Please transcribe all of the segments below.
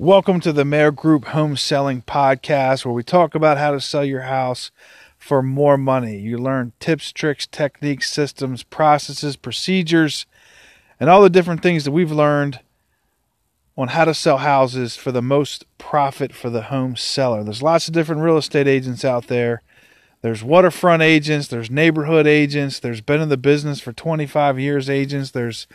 Welcome to the Mayer Group Home Selling Podcast, where we talk about how to sell your house for more money. You learn tips, tricks, techniques, systems, processes, procedures, and all the different things that we've learned on how to sell houses for the most profit for the home seller. There's lots of different real estate agents out there. There's waterfront agents, there's neighborhood agents, there's been in the business for 25 years agents, there's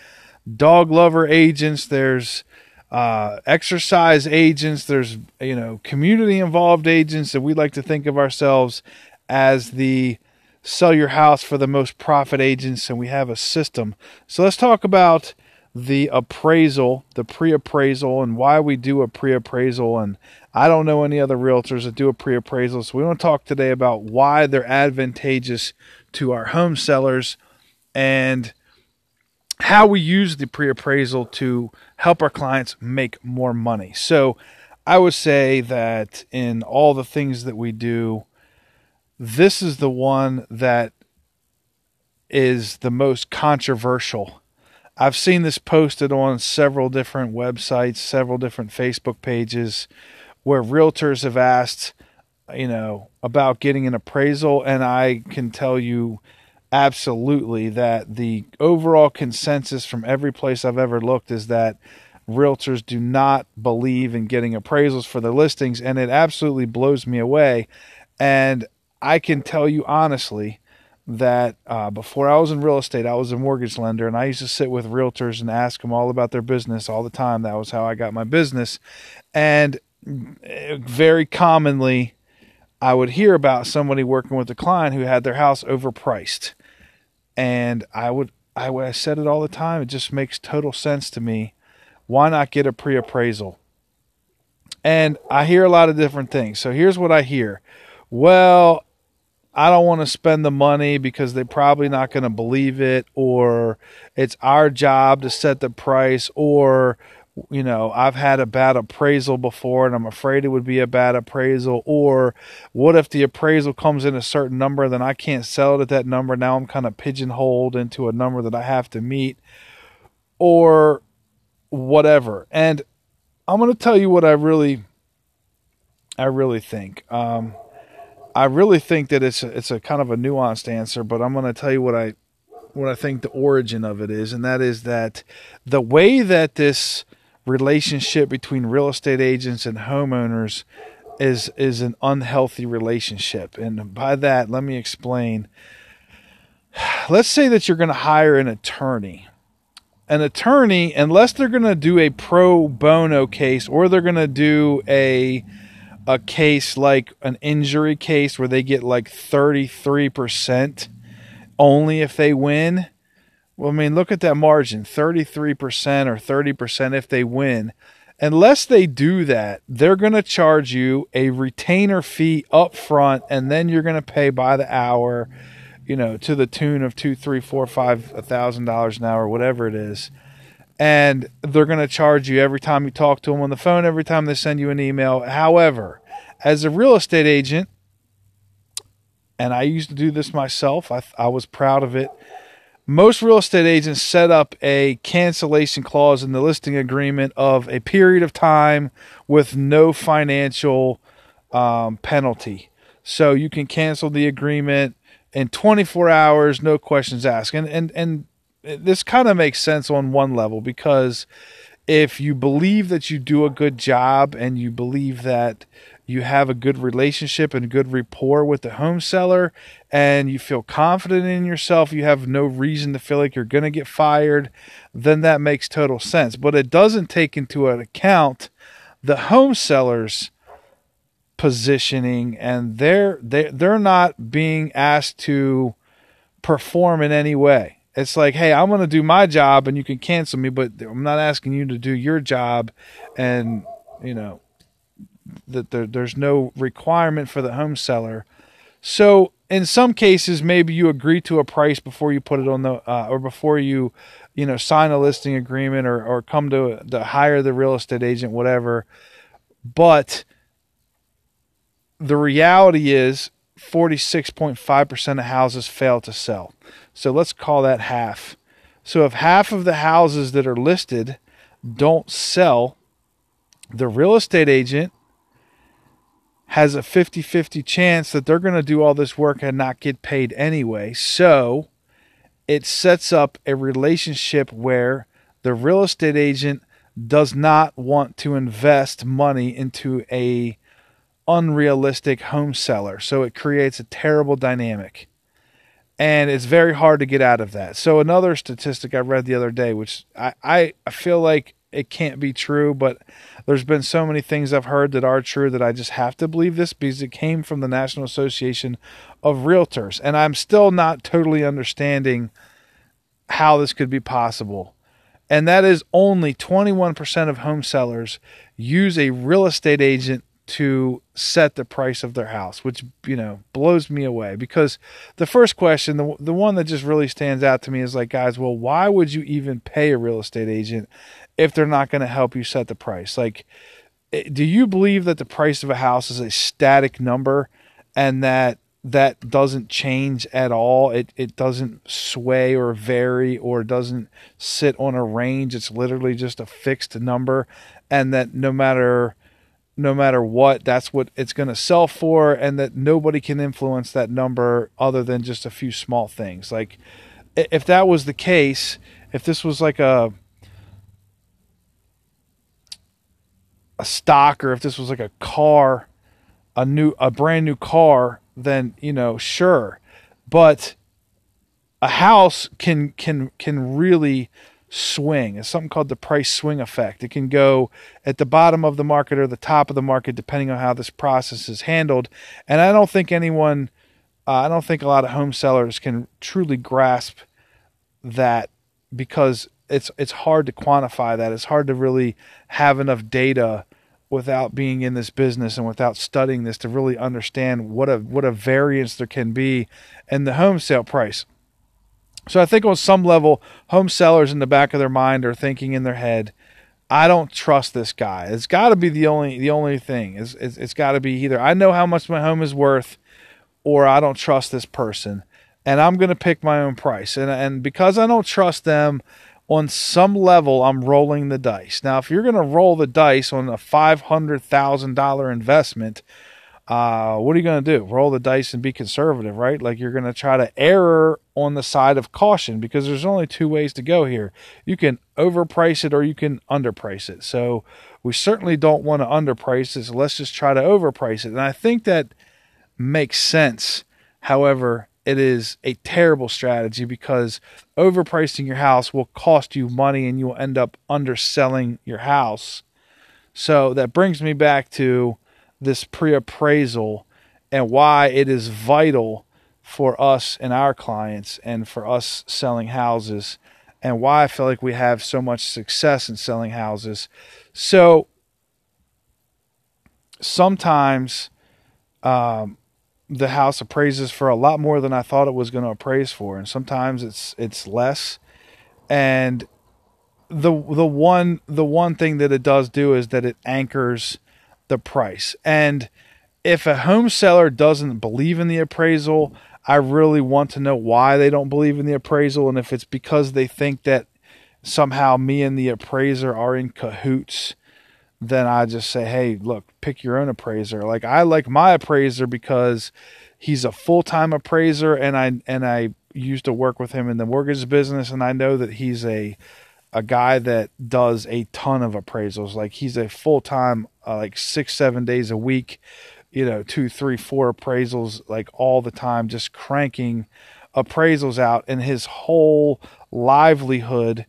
dog lover agents, there's uh, exercise agents, there's you know community involved agents, and we like to think of ourselves as the sell your house for the most profit agents, and we have a system. So let's talk about the appraisal, the pre-appraisal, and why we do a pre-appraisal. And I don't know any other realtors that do a pre-appraisal, so we want to talk today about why they're advantageous to our home sellers and how we use the pre-appraisal to help our clients make more money. So I would say that in all the things that we do, this is the one that is the most controversial. I've seen this posted on several different websites, several different Facebook pages where realtors have asked, you know, about getting an appraisal and I can tell you absolutely that the overall consensus from every place I've ever looked is that realtors do not believe in getting appraisals for their listings, and it absolutely blows me away. And I can tell you honestly that uh, before I was in real estate, I was a mortgage lender, and I used to sit with realtors and ask them all about their business all the time. That was how I got my business. And very commonly, I would hear about somebody working with a client who had their house overpriced and I would I, I said it all the time. It just makes total sense to me. Why not get a pre-appraisal? And I hear a lot of different things. So here's what I hear. Well, I don't want to spend the money because they're probably not going to believe it, or it's our job to set the price, or you know, I've had a bad appraisal before and I'm afraid it would be a bad appraisal. Or what if the appraisal comes in a certain number, then I can't sell it at that number. Now I'm kind of pigeonholed into a number that I have to meet or whatever. And I'm going to tell you what I really, I really think. Um, I really think that it's a, it's a kind of a nuanced answer, but I'm going to tell you what I, what I think the origin of it is, and that is that the way that this relationship between real estate agents and homeowners is is an unhealthy relationship. And by that, let me explain. Let's say that you're going to hire an attorney. An attorney, unless they're going to do a pro bono case or they're going to do a a case like an injury case where they get like 33% only if they win, well, I mean, look at that margin 33% or 30% if they win. Unless they do that, they're going to charge you a retainer fee up front, and then you're going to pay by the hour, you know, to the tune of two, three, four, five, a thousand dollars an hour, whatever it is. And they're going to charge you every time you talk to them on the phone, every time they send you an email. However, as a real estate agent, and I used to do this myself, I, I was proud of it most real estate agents set up a cancellation clause in the listing agreement of a period of time with no financial um, penalty. So you can cancel the agreement in 24 hours, no questions asked. And and and this kind of makes sense on one level because if you believe that you do a good job and you believe that you have a good relationship and good rapport with the home seller and you feel confident in yourself, you have no reason to feel like you're going to get fired, then that makes total sense. But it doesn't take into account the home seller's positioning and they're they they're not being asked to perform in any way. It's like, hey, I'm going to do my job and you can cancel me, but I'm not asking you to do your job and, you know, that there, there's no requirement for the home seller. So in some cases, maybe you agree to a price before you put it on the uh, or before you, you know, sign a listing agreement or or come to to hire the real estate agent, whatever. But the reality is 46.5% of houses fail to sell. So let's call that half. So if half of the houses that are listed don't sell, the real estate agent has a 50-50 chance that they're going to do all this work and not get paid anyway. So, it sets up a relationship where the real estate agent does not want to invest money into a unrealistic home seller. So it creates a terrible dynamic. And it's very hard to get out of that. So another statistic I read the other day, which I, I, I feel like it can't be true, but there's been so many things I've heard that are true that I just have to believe this because it came from the National Association of Realtors. And I'm still not totally understanding how this could be possible. And that is only 21% of home sellers use a real estate agent to set the price of their house, which you know blows me away. Because the first question, the the one that just really stands out to me is like, guys, well, why would you even pay a real estate agent if they're not going to help you set the price? Like, eh, do you believe that the price of a house is a static number, and that that doesn't change at all. It it doesn't sway or vary or doesn't sit on a range. It's literally just a fixed number and that no matter no matter what, that's what it's going to sell for, and that nobody can influence that number other than just a few small things. Like, if that was the case, if this was like a a stock, or if this was like a car, a new a brand new car, then you know, sure, but a house can can can really swing. It's something called the price swing effect. It can go at the bottom of the market or the top of the market depending on how this process is handled. And I don't think anyone, uh, I don't think a lot of home sellers can truly grasp that because it's it's hard to quantify that. It's hard to really have enough data without being in this business and without studying this to really understand what a what a variance there can be in the home sale price. So I think on some level, home sellers in the back of their mind are thinking in their head, I don't trust this guy. It's got to be the only the only thing. It's it's, it's got to be either I know how much my home is worth, or I don't trust this person, and I'm going to pick my own price. And and because I don't trust them, on some level, I'm rolling the dice. Now, if you're going to roll the dice on a five hundred thousand dollar investment, uh, what are you going to do? Roll the dice and be conservative, right? Like you're going to try to err on the side of caution because there's only two ways to go here. You can overprice it or you can underprice it. So we certainly don't want to underprice this. Let's just try to overprice it. And I think that makes sense. However, it is a terrible strategy because overpricing your house will cost you money and you will end up underselling your house. So that brings me back to this pre appraisal and why it is vital for us and our clients and for us selling houses and why I feel like we have so much success in selling houses. So sometimes um, the house appraises for a lot more than I thought it was going to appraise for, and sometimes it's it's less. And the the one the one thing that it does do is that it anchors the price. And if a home seller doesn't believe in the appraisal, I really want to know why they don't believe in the appraisal and if it's because they think that somehow me and the appraiser are in cahoots, then I just say, "Hey, look, pick your own appraiser." Like I like my appraiser because he's a full-time appraiser and I and I used to work with him in the mortgage business and I know that he's a a guy that does a ton of appraisals. Like he's a full-time uh, like 6 7 days a week you know, two, three, four appraisals like all the time, just cranking appraisals out. And his whole livelihood,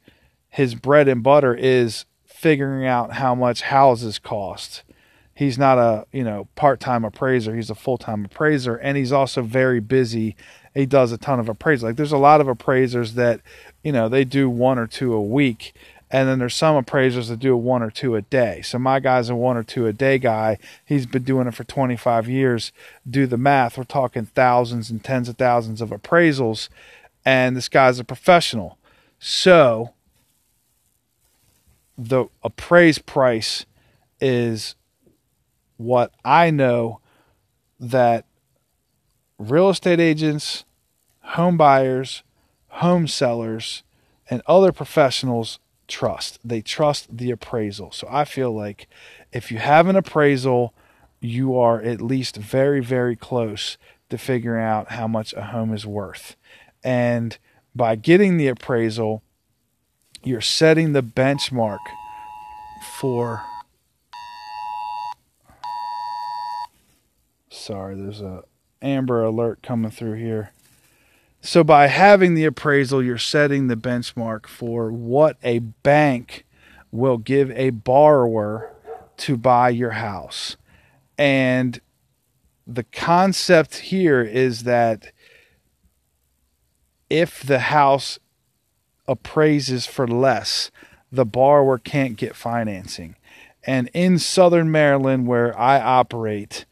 his bread and butter is figuring out how much houses cost. He's not a, you know, part-time appraiser. He's a full-time appraiser and he's also very busy. He does a ton of appraisals. Like there's a lot of appraisers that, you know, they do one or two a week and then there's some appraisers that do one or two a day. So my guy's a one or two a day guy. He's been doing it for 25 years. Do the math. We're talking thousands and tens of thousands of appraisals. And this guy's a professional. So the appraised price is what I know that real estate agents, home buyers, home sellers, and other professionals trust. They trust the appraisal. So I feel like if you have an appraisal, you are at least very, very close to figuring out how much a home is worth. And by getting the appraisal, you're setting the benchmark for. Sorry, there's a amber alert coming through here. So by having the appraisal, you're setting the benchmark for what a bank will give a borrower to buy your house. And the concept here is that if the house appraises for less, the borrower can't get financing. And in Southern Maryland, where I operate,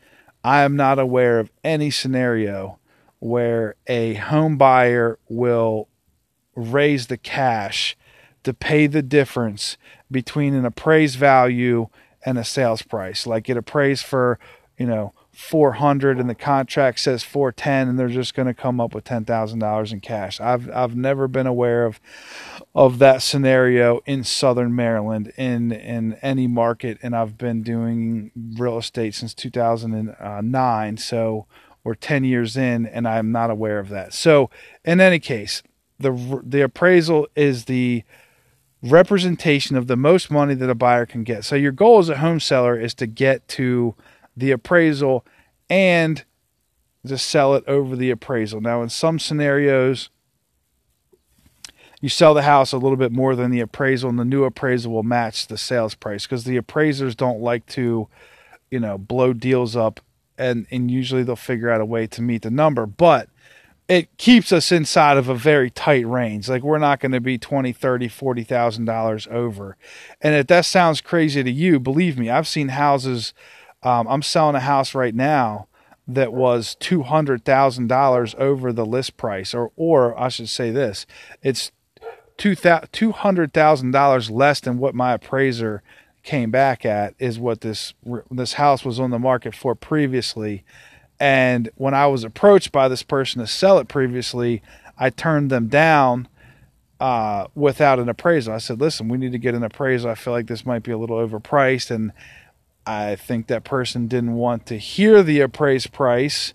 I am not aware of any scenario where a home buyer will raise the cash to pay the difference between an appraised value and a sales price. Like it appraised for, you know, 400 and the contract says 410 and they're just going to come up with $10,000 in cash. I've I've never been aware of of that scenario in southern Maryland in in any market and I've been doing real estate since 2009 uh, so we're 10 years in and I'm not aware of that. So in any case, the the appraisal is the representation of the most money that a buyer can get. So your goal as a home seller is to get to the appraisal and to sell it over the appraisal. Now, in some scenarios, you sell the house a little bit more than the appraisal, and the new appraisal will match the sales price because the appraisers don't like to, you know, blow deals up, and and usually they'll figure out a way to meet the number. But it keeps us inside of a very tight range. Like we're not going to be 20, 30, 40,000 dollars over. And if that sounds crazy to you, believe me, I've seen houses um, I'm selling a house right now that was two hundred thousand dollars over the list price, or or I should say this, it's two hundred thousand dollars less than what my appraiser came back at is what this this house was on the market for previously. And when I was approached by this person to sell it previously, I turned them down uh, without an appraisal. I said, "Listen, we need to get an appraisal. I feel like this might be a little overpriced." And I think that person didn't want to hear the appraised price,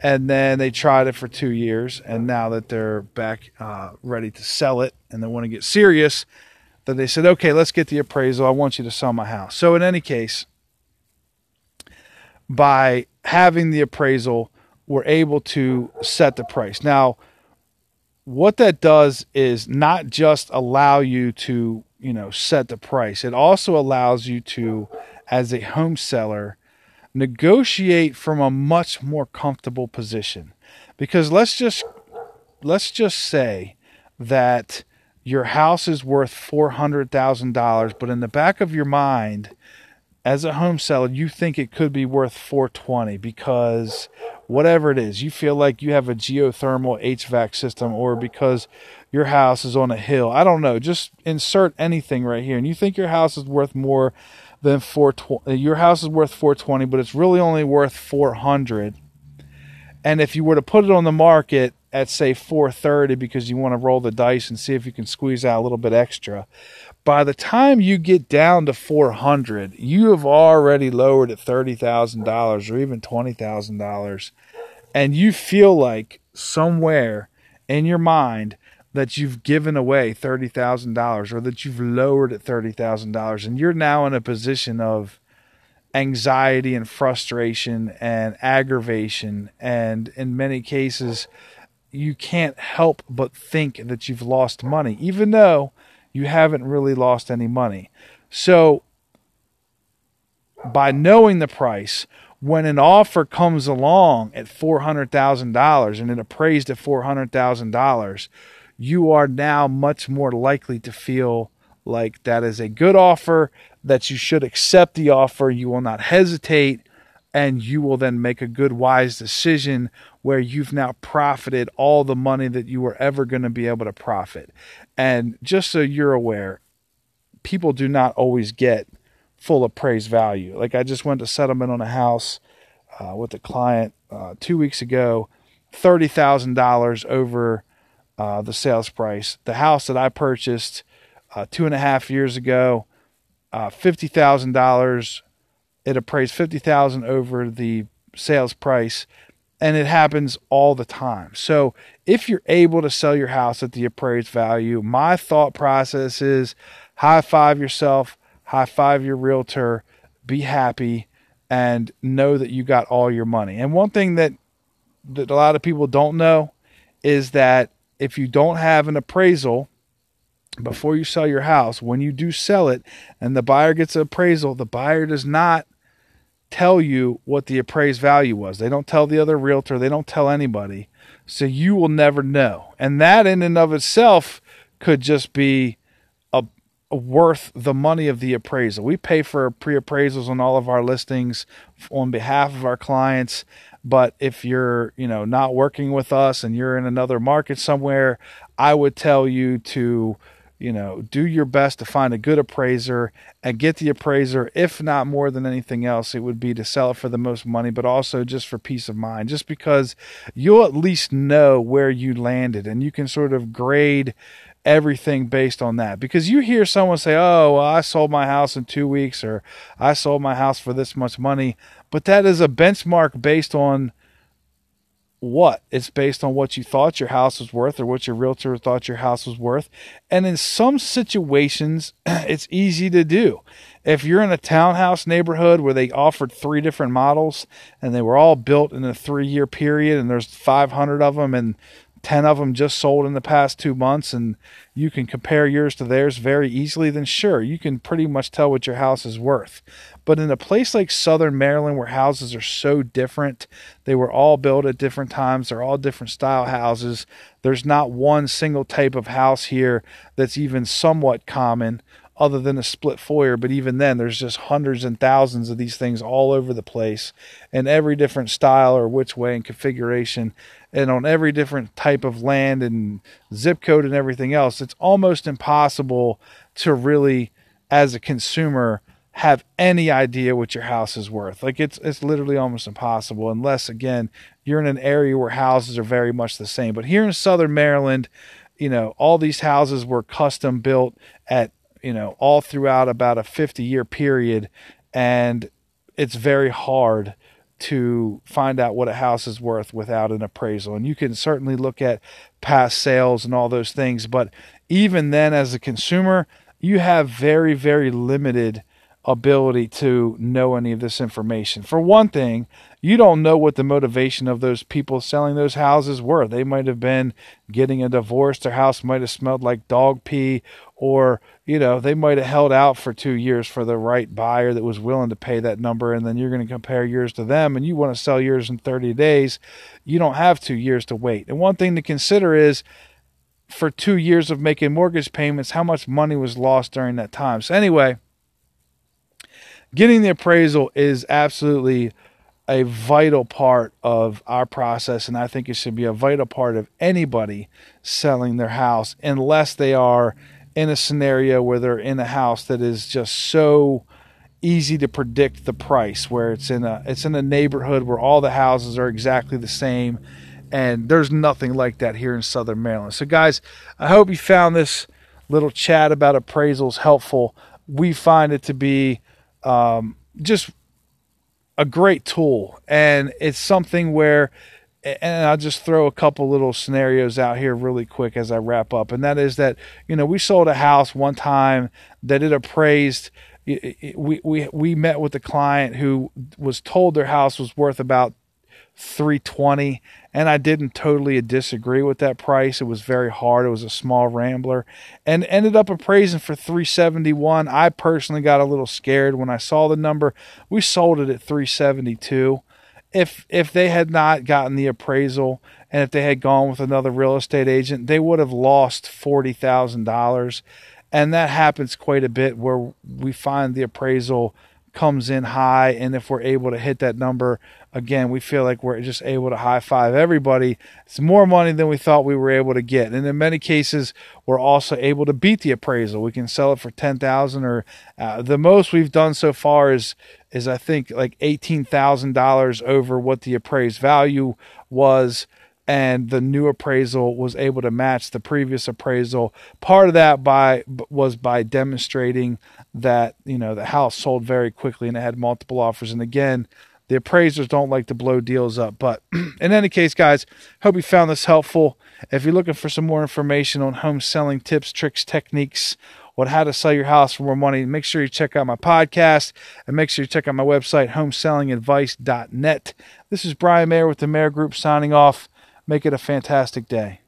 and then they tried it for two years, and now that they're back uh, ready to sell it and they want to get serious, that they said, "Okay, let's get the appraisal. I want you to sell my house." So in any case, by having the appraisal, we're able to set the price. Now, what that does is not just allow you to, you know, set the price. It also allows you to as a home seller negotiate from a much more comfortable position. Because let's just let's just say that your house is worth $400,000 but in the back of your mind as a home seller you think it could be worth 420 because whatever it is you feel like you have a geothermal HVAC system or because your house is on a hill. I don't know. Just insert anything right here and you think your house is worth more than 420 your house is worth 420 but it's really only worth 400 and if you were to put it on the market at say 430 because you want to roll the dice and see if you can squeeze out a little bit extra by the time you get down to 400 you have already lowered it $30,000 or even $20,000 and you feel like somewhere in your mind that you've given away $30,000 or that you've lowered at $30,000 and you're now in a position of anxiety and frustration and aggravation and in many cases you can't help but think that you've lost money even though you haven't really lost any money. So by knowing the price when an offer comes along at $400,000 and it appraised at $400,000 you are now much more likely to feel like that is a good offer, that you should accept the offer. You will not hesitate, and you will then make a good, wise decision where you've now profited all the money that you were ever going to be able to profit. And just so you're aware, people do not always get full appraised value. Like I just went to settlement on a house uh, with a client uh, two weeks ago, $30,000 over uh, the sales price. The house that I purchased uh, two and a half years ago, uh, fifty thousand dollars. It appraised fifty thousand over the sales price, and it happens all the time. So if you're able to sell your house at the appraised value, my thought process is high five yourself, high five your realtor, be happy, and know that you got all your money. And one thing that that a lot of people don't know is that if you don't have an appraisal before you sell your house, when you do sell it and the buyer gets an appraisal, the buyer does not tell you what the appraised value was. They don't tell the other realtor, they don't tell anybody. So you will never know. And that in and of itself could just be a, a worth the money of the appraisal. We pay for pre-appraisals on all of our listings on behalf of our clients. But if you're, you know, not working with us and you're in another market somewhere, I would tell you to you know, do your best to find a good appraiser and get the appraiser. If not more than anything else, it would be to sell it for the most money, but also just for peace of mind, just because you'll at least know where you landed and you can sort of grade everything based on that. Because you hear someone say, Oh, well, I sold my house in two weeks or I sold my house for this much money, but that is a benchmark based on what? It's based on what you thought your house was worth or what your realtor thought your house was worth. And in some situations, it's easy to do. If you're in a townhouse neighborhood where they offered three different models and they were all built in a three year period and there's 500 of them and 10 of them just sold in the past two months and you can compare yours to theirs very easily, then sure, you can pretty much tell what your house is worth. But in a place like Southern Maryland, where houses are so different, they were all built at different times, they're all different style houses. There's not one single type of house here that's even somewhat common other than a split foyer. But even then, there's just hundreds and thousands of these things all over the place in every different style or which way and configuration, and on every different type of land and zip code and everything else. It's almost impossible to really, as a consumer, have any idea what your house is worth. Like it's it's literally almost impossible unless again you're in an area where houses are very much the same. But here in southern Maryland, you know, all these houses were custom built at, you know, all throughout about a 50 year period and it's very hard to find out what a house is worth without an appraisal. And you can certainly look at past sales and all those things, but even then as a consumer, you have very very limited ability to know any of this information. For one thing, you don't know what the motivation of those people selling those houses were. They might have been getting a divorce, their house might have smelled like dog pee, or, you know, they might have held out for two years for the right buyer that was willing to pay that number, and then you're going to compare yours to them and you want to sell yours in 30 days. You don't have two years to wait. And one thing to consider is for two years of making mortgage payments, how much money was lost during that time. So, anyway, getting the appraisal is absolutely a vital part of our process, and I think it should be a vital part of anybody selling their house, unless they are in a scenario where they're in a house that is just so easy to predict the price, where it's in a it's in a neighborhood where all the houses are exactly the same, and there's nothing like that here in Southern Maryland. So, guys, I hope you found this little chat about appraisals helpful. We find it to be um, just a great tool, and it's something where. And I'll just throw a couple little scenarios out here really quick as I wrap up. And that is that, you know, we sold a house one time that it appraised we we we met with a client who was told their house was worth about 320 and I didn't totally disagree with that price. It was very hard. It was a small rambler and ended up appraising for 371. I personally got a little scared when I saw the number. We sold it at 372. If if they had not gotten the appraisal and if they had gone with another real estate agent, they would have lost $40,000. And that happens quite a bit where we find the appraisal comes in high and if we're able to hit that number again, we feel like we're just able to high five everybody. It's more money than we thought we were able to get. And in many cases, we're also able to beat the appraisal. We can sell it for 10,000 or uh, the most we've done so far is is I think like $18,000 over what the appraised value was and the new appraisal was able to match the previous appraisal. Part of that by was by demonstrating that you know the house sold very quickly and it had multiple offers. And again, the appraisers don't like to blow deals up. But in any case, guys, hope you found this helpful. If you're looking for some more information on home selling tips, tricks, techniques, on how to sell your house for more money, make sure you check out my podcast and make sure you check out my website, homesellingadvice.net. This is Brian Mayer with the Mayer Group signing off. Make it a fantastic day.